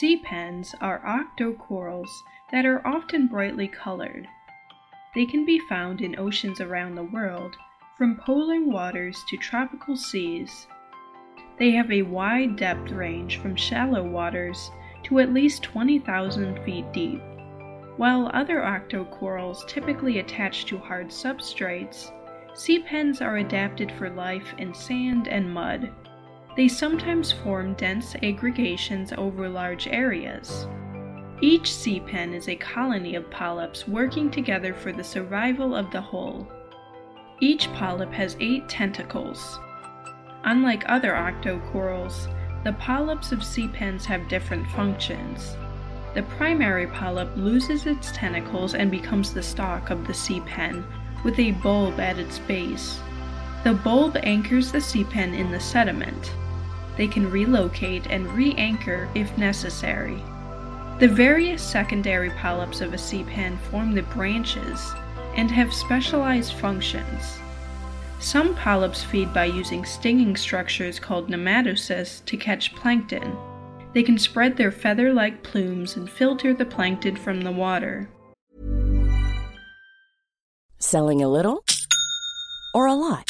Sea pens are octocorals that are often brightly colored. They can be found in oceans around the world, from polar waters to tropical seas. They have a wide depth range from shallow waters to at least 20,000 feet deep. While other octocorals typically attach to hard substrates, sea pens are adapted for life in sand and mud. They sometimes form dense aggregations over large areas. Each sea pen is a colony of polyps working together for the survival of the whole. Each polyp has eight tentacles. Unlike other octocorals, the polyps of sea pens have different functions. The primary polyp loses its tentacles and becomes the stalk of the sea pen, with a bulb at its base. The bulb anchors the sea pen in the sediment. They can relocate and re anchor if necessary. The various secondary polyps of a sea pen form the branches and have specialized functions. Some polyps feed by using stinging structures called nematocysts to catch plankton. They can spread their feather like plumes and filter the plankton from the water. Selling a little or a lot?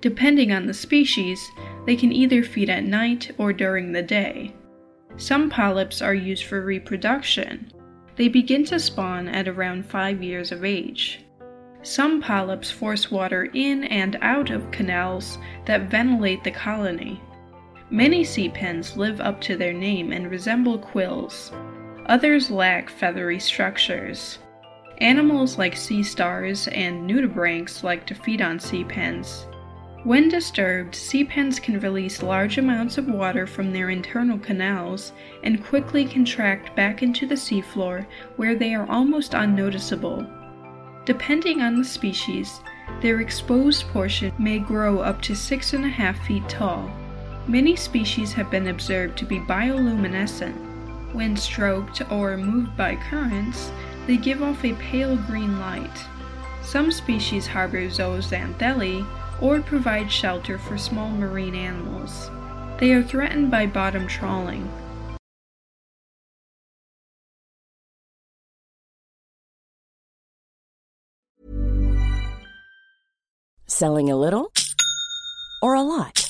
Depending on the species, they can either feed at night or during the day. Some polyps are used for reproduction. They begin to spawn at around 5 years of age. Some polyps force water in and out of canals that ventilate the colony. Many sea pens live up to their name and resemble quills. Others lack feathery structures. Animals like sea stars and nudibranchs like to feed on sea pens. When disturbed, sea pens can release large amounts of water from their internal canals and quickly contract back into the seafloor where they are almost unnoticeable. Depending on the species, their exposed portion may grow up to six and a half feet tall. Many species have been observed to be bioluminescent. When stroked or moved by currents, they give off a pale green light. Some species harbor zooxanthellae or provide shelter for small marine animals. They are threatened by bottom trawling. Selling a little or a lot?